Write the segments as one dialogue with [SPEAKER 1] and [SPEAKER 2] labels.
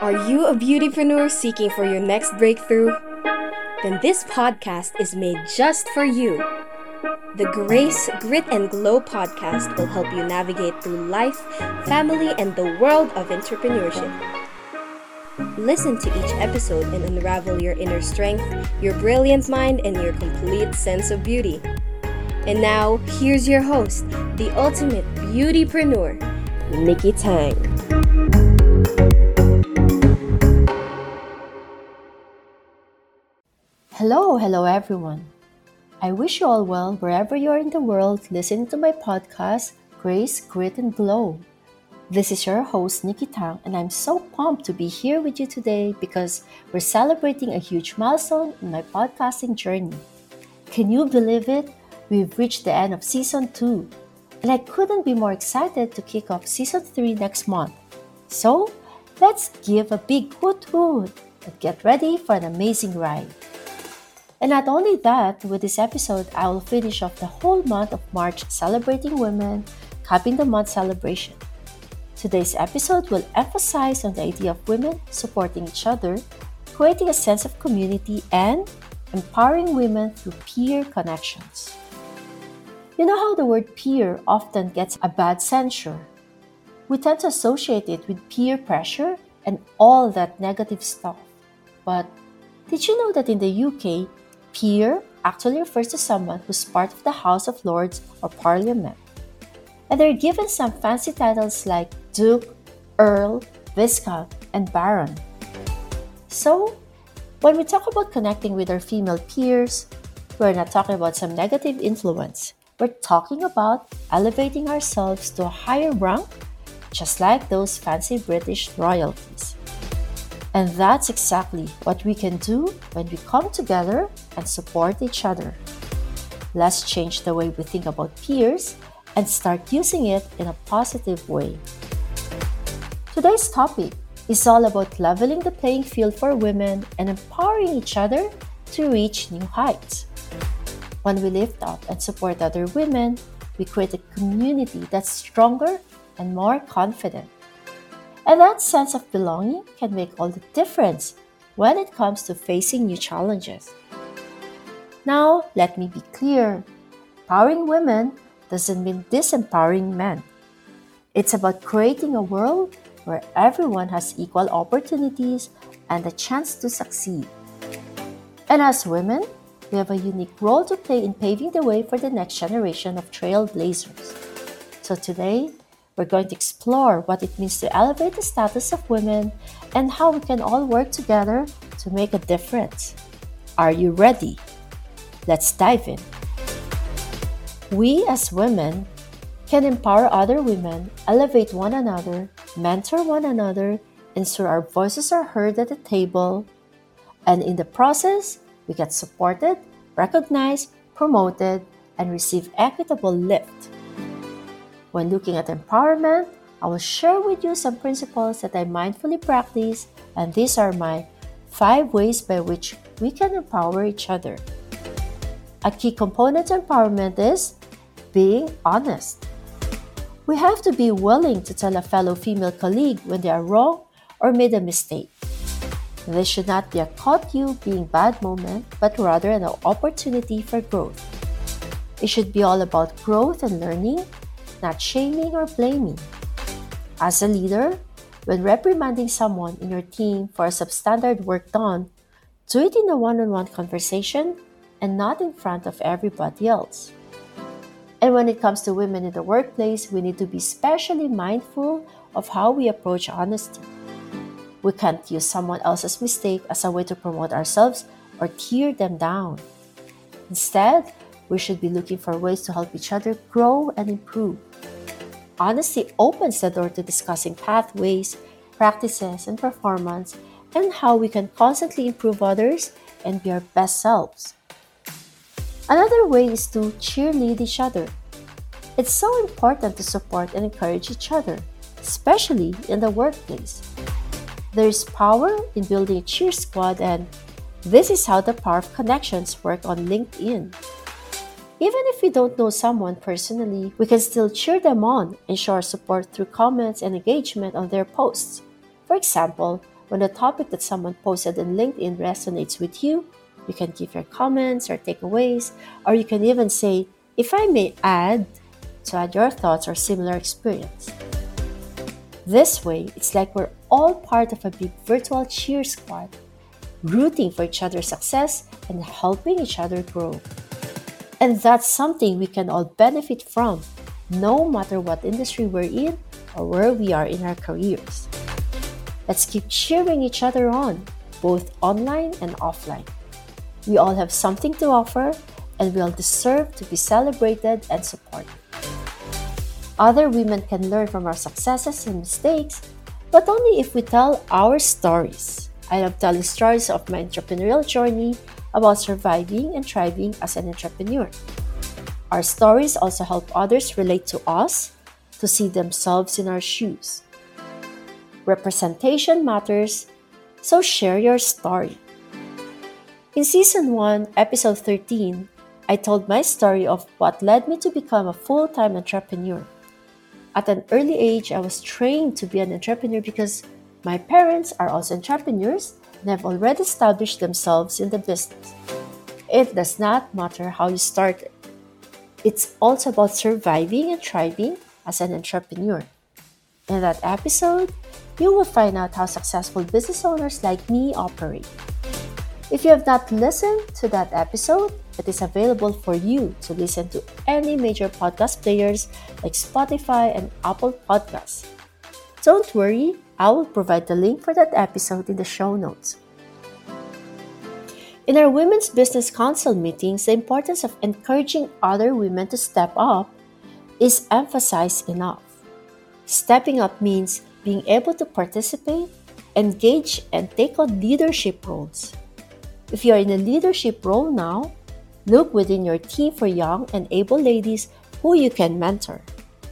[SPEAKER 1] Are you a beautypreneur seeking for your next breakthrough? Then this podcast is made just for you. The Grace, Grit, and Glow podcast will help you navigate through life, family, and the world of entrepreneurship. Listen to each episode and unravel your inner strength, your brilliant mind, and your complete sense of beauty. And now, here's your host, the ultimate beautypreneur, Nikki Tang.
[SPEAKER 2] Hello, hello everyone. I wish you all well wherever you are in the world listening to my podcast, Grace, Grit, and Glow. This is your host, Nikki Tang, and I'm so pumped to be here with you today because we're celebrating a huge milestone in my podcasting journey. Can you believe it? We've reached the end of season 2, and I couldn't be more excited to kick off season 3 next month. So, let's give a big hoot hoot and get ready for an amazing ride. And not only that, with this episode, I will finish off the whole month of March celebrating women, capping the month celebration. Today's episode will emphasize on the idea of women supporting each other, creating a sense of community, and empowering women through peer connections. You know how the word peer often gets a bad censure? We tend to associate it with peer pressure and all that negative stuff. But did you know that in the UK, Peer actually refers to someone who's part of the House of Lords or Parliament. And they're given some fancy titles like Duke, Earl, Viscount, and Baron. So, when we talk about connecting with our female peers, we're not talking about some negative influence. We're talking about elevating ourselves to a higher rank, just like those fancy British royalties. And that's exactly what we can do when we come together and support each other. Let's change the way we think about peers and start using it in a positive way. Today's topic is all about leveling the playing field for women and empowering each other to reach new heights. When we lift up and support other women, we create a community that's stronger and more confident. And that sense of belonging can make all the difference when it comes to facing new challenges. Now, let me be clear empowering women doesn't mean disempowering men. It's about creating a world where everyone has equal opportunities and a chance to succeed. And as women, we have a unique role to play in paving the way for the next generation of trailblazers. So today, we're going to explore what it means to elevate the status of women and how we can all work together to make a difference. Are you ready? Let's dive in. We as women can empower other women, elevate one another, mentor one another, ensure our voices are heard at the table, and in the process, we get supported, recognized, promoted, and receive equitable lift. When looking at empowerment, I will share with you some principles that I mindfully practice, and these are my five ways by which we can empower each other. A key component to empowerment is being honest. We have to be willing to tell a fellow female colleague when they are wrong or made a mistake. This should not be a caught you being bad moment, but rather an opportunity for growth. It should be all about growth and learning not shaming or blaming. As a leader, when reprimanding someone in your team for a substandard work done, do it in a one on one conversation and not in front of everybody else. And when it comes to women in the workplace, we need to be especially mindful of how we approach honesty. We can't use someone else's mistake as a way to promote ourselves or tear them down. Instead, we should be looking for ways to help each other grow and improve. Honesty opens the door to discussing pathways, practices, and performance, and how we can constantly improve others and be our best selves. Another way is to cheerlead each other. It's so important to support and encourage each other, especially in the workplace. There is power in building a cheer squad, and this is how the power of connections work on LinkedIn. Even if we don't know someone personally, we can still cheer them on and show our support through comments and engagement on their posts. For example, when a topic that someone posted on LinkedIn resonates with you, you can give your comments or takeaways, or you can even say, if I may add, to add your thoughts or similar experience. This way, it's like we're all part of a big virtual cheer squad, rooting for each other's success and helping each other grow. And that's something we can all benefit from, no matter what industry we're in or where we are in our careers. Let's keep cheering each other on, both online and offline. We all have something to offer, and we all deserve to be celebrated and supported. Other women can learn from our successes and mistakes, but only if we tell our stories. I love telling stories of my entrepreneurial journey about surviving and thriving as an entrepreneur. Our stories also help others relate to us, to see themselves in our shoes. Representation matters, so share your story. In Season 1, Episode 13, I told my story of what led me to become a full time entrepreneur. At an early age, I was trained to be an entrepreneur because my parents are also entrepreneurs and have already established themselves in the business. It does not matter how you started, it's also about surviving and thriving as an entrepreneur. In that episode, you will find out how successful business owners like me operate. If you have not listened to that episode, it is available for you to listen to any major podcast players like Spotify and Apple Podcasts. Don't worry, I will provide the link for that episode in the show notes. In our Women's Business Council meetings, the importance of encouraging other women to step up is emphasized enough. Stepping up means being able to participate, engage, and take on leadership roles. If you are in a leadership role now, Look within your team for young and able ladies who you can mentor.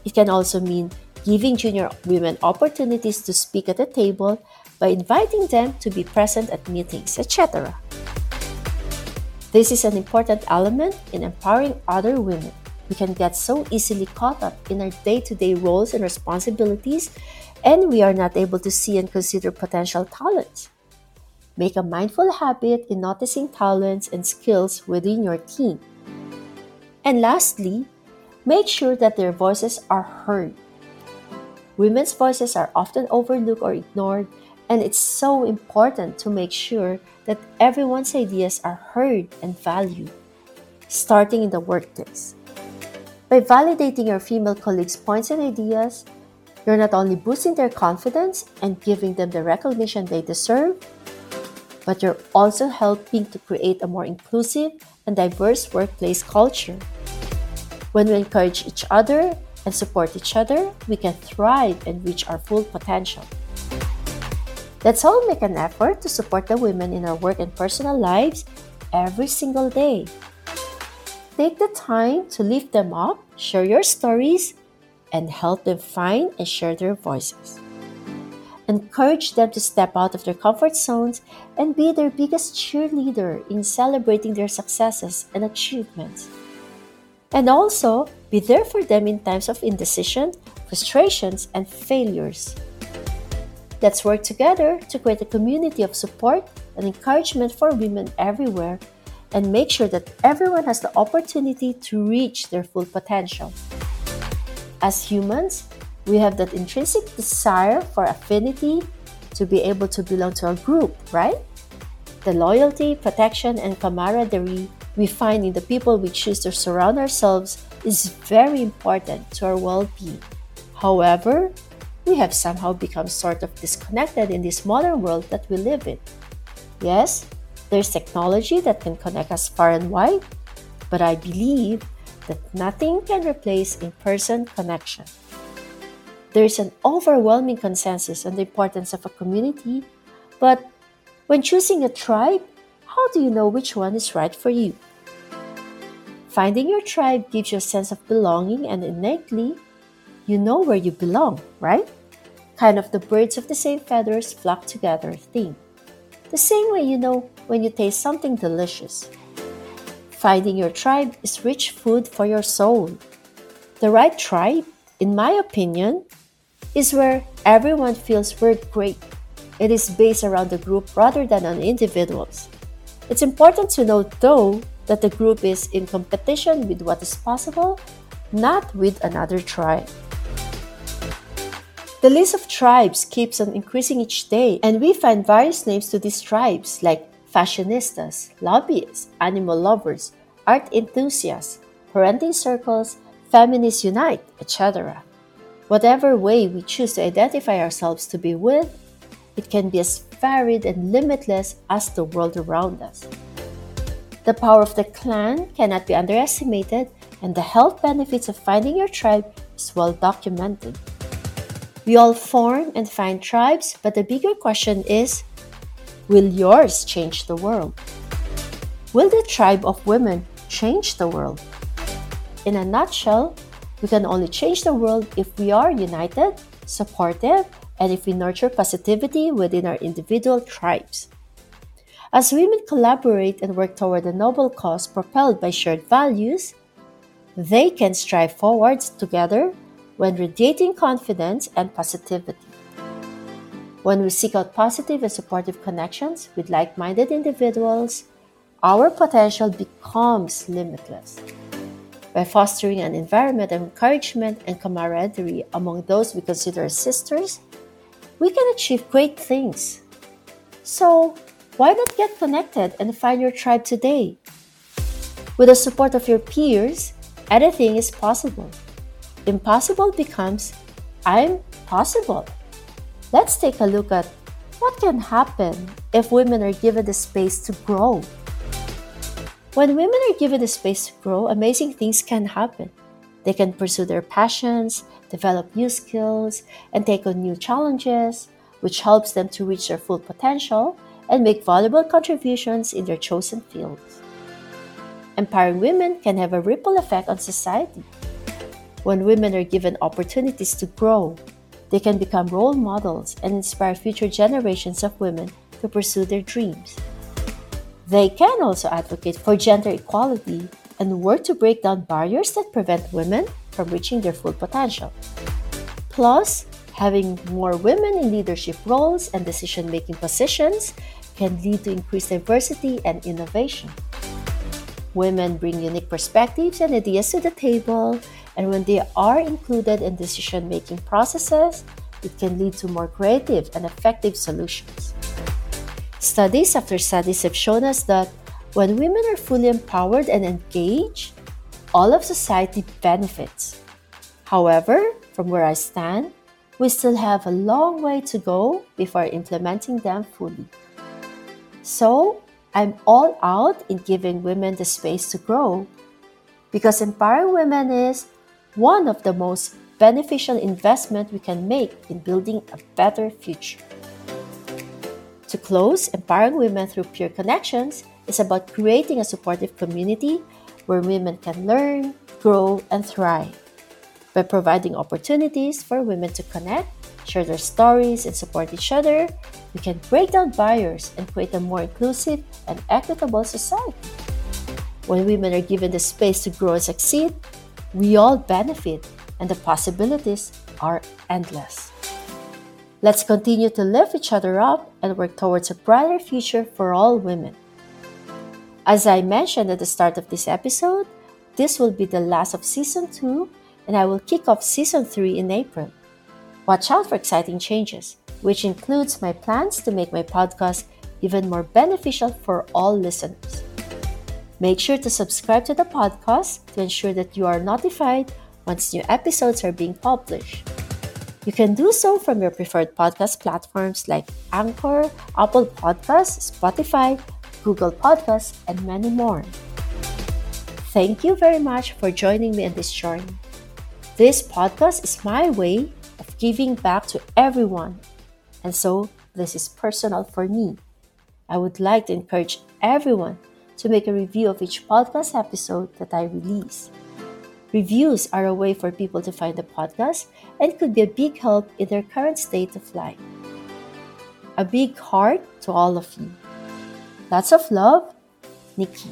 [SPEAKER 2] It can also mean giving junior women opportunities to speak at the table by inviting them to be present at meetings, etc. This is an important element in empowering other women. We can get so easily caught up in our day to day roles and responsibilities, and we are not able to see and consider potential talents. Make a mindful habit in noticing talents and skills within your team. And lastly, make sure that their voices are heard. Women's voices are often overlooked or ignored, and it's so important to make sure that everyone's ideas are heard and valued, starting in the workplace. By validating your female colleagues' points and ideas, you're not only boosting their confidence and giving them the recognition they deserve, but you're also helping to create a more inclusive and diverse workplace culture. When we encourage each other and support each other, we can thrive and reach our full potential. Let's all make an effort to support the women in our work and personal lives every single day. Take the time to lift them up, share your stories, and help them find and share their voices encourage them to step out of their comfort zones and be their biggest cheerleader in celebrating their successes and achievements. And also be there for them in times of indecision, frustrations, and failures. Let's work together to create a community of support and encouragement for women everywhere and make sure that everyone has the opportunity to reach their full potential. As humans, we have that intrinsic desire for affinity to be able to belong to a group, right? The loyalty, protection, and camaraderie we find in the people we choose to surround ourselves is very important to our well being. However, we have somehow become sort of disconnected in this modern world that we live in. Yes, there's technology that can connect us far and wide, but I believe that nothing can replace in person connection. There is an overwhelming consensus on the importance of a community, but when choosing a tribe, how do you know which one is right for you? Finding your tribe gives you a sense of belonging, and innately, you know where you belong, right? Kind of the birds of the same feathers flock together thing. The same way you know when you taste something delicious. Finding your tribe is rich food for your soul. The right tribe, in my opinion, is where everyone feels we're great, it is based around the group rather than on individuals. It's important to note, though, that the group is in competition with what is possible, not with another tribe. The list of tribes keeps on increasing each day, and we find various names to these tribes like fashionistas, lobbyists, animal lovers, art enthusiasts, parenting circles, feminists unite, etc. Whatever way we choose to identify ourselves to be with, it can be as varied and limitless as the world around us. The power of the clan cannot be underestimated, and the health benefits of finding your tribe is well documented. We all form and find tribes, but the bigger question is will yours change the world? Will the tribe of women change the world? In a nutshell, we can only change the world if we are united, supportive, and if we nurture positivity within our individual tribes. As women collaborate and work toward a noble cause propelled by shared values, they can strive forwards together when radiating confidence and positivity. When we seek out positive and supportive connections with like minded individuals, our potential becomes limitless. By fostering an environment of encouragement and camaraderie among those we consider sisters, we can achieve great things. So, why not get connected and find your tribe today? With the support of your peers, anything is possible impossible becomes I'm possible. Let's take a look at what can happen if women are given the space to grow. When women are given the space to grow, amazing things can happen. They can pursue their passions, develop new skills, and take on new challenges, which helps them to reach their full potential and make valuable contributions in their chosen fields. Empowering women can have a ripple effect on society. When women are given opportunities to grow, they can become role models and inspire future generations of women to pursue their dreams. They can also advocate for gender equality and work to break down barriers that prevent women from reaching their full potential. Plus, having more women in leadership roles and decision making positions can lead to increased diversity and innovation. Women bring unique perspectives and ideas to the table and when they are included in decision making processes, it can lead to more creative and effective solutions. Studies after studies have shown us that when women are fully empowered and engaged, all of society benefits. However, from where I stand, we still have a long way to go before implementing them fully. So, I'm all out in giving women the space to grow because empowering women is one of the most beneficial investment we can make in building a better future. To close, empowering women through peer connections is about creating a supportive community where women can learn, grow, and thrive. By providing opportunities for women to connect, share their stories, and support each other, we can break down barriers and create a more inclusive and equitable society. When women are given the space to grow and succeed, we all benefit, and the possibilities are endless. Let's continue to lift each other up and work towards a brighter future for all women. As I mentioned at the start of this episode, this will be the last of season 2 and I will kick off season 3 in April. Watch out for exciting changes, which includes my plans to make my podcast even more beneficial for all listeners. Make sure to subscribe to the podcast to ensure that you are notified once new episodes are being published. You can do so from your preferred podcast platforms like Anchor, Apple Podcasts, Spotify, Google Podcasts, and many more. Thank you very much for joining me on this journey. This podcast is my way of giving back to everyone, and so this is personal for me. I would like to encourage everyone to make a review of each podcast episode that I release. Reviews are a way for people to find the podcast and could be a big help in their current state of life. A big heart to all of you. Lots of love, Nikki.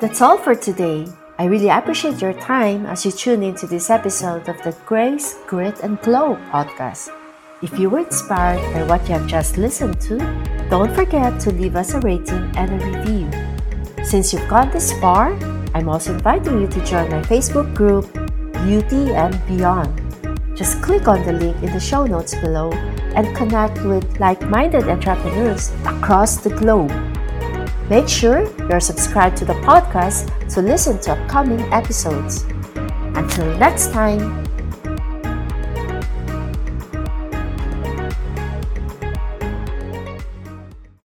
[SPEAKER 2] That's all for today. I really appreciate your time as you tune into this episode of the Grace, Grit, and Glow podcast. If you were inspired by what you have just listened to, don't forget to leave us a rating and a review. Since you've gone this far, I'm also inviting you to join my Facebook group, Beauty and Beyond. Just click on the link in the show notes below and connect with like minded entrepreneurs across the globe. Make sure you're subscribed to the podcast to listen to upcoming episodes. Until next time,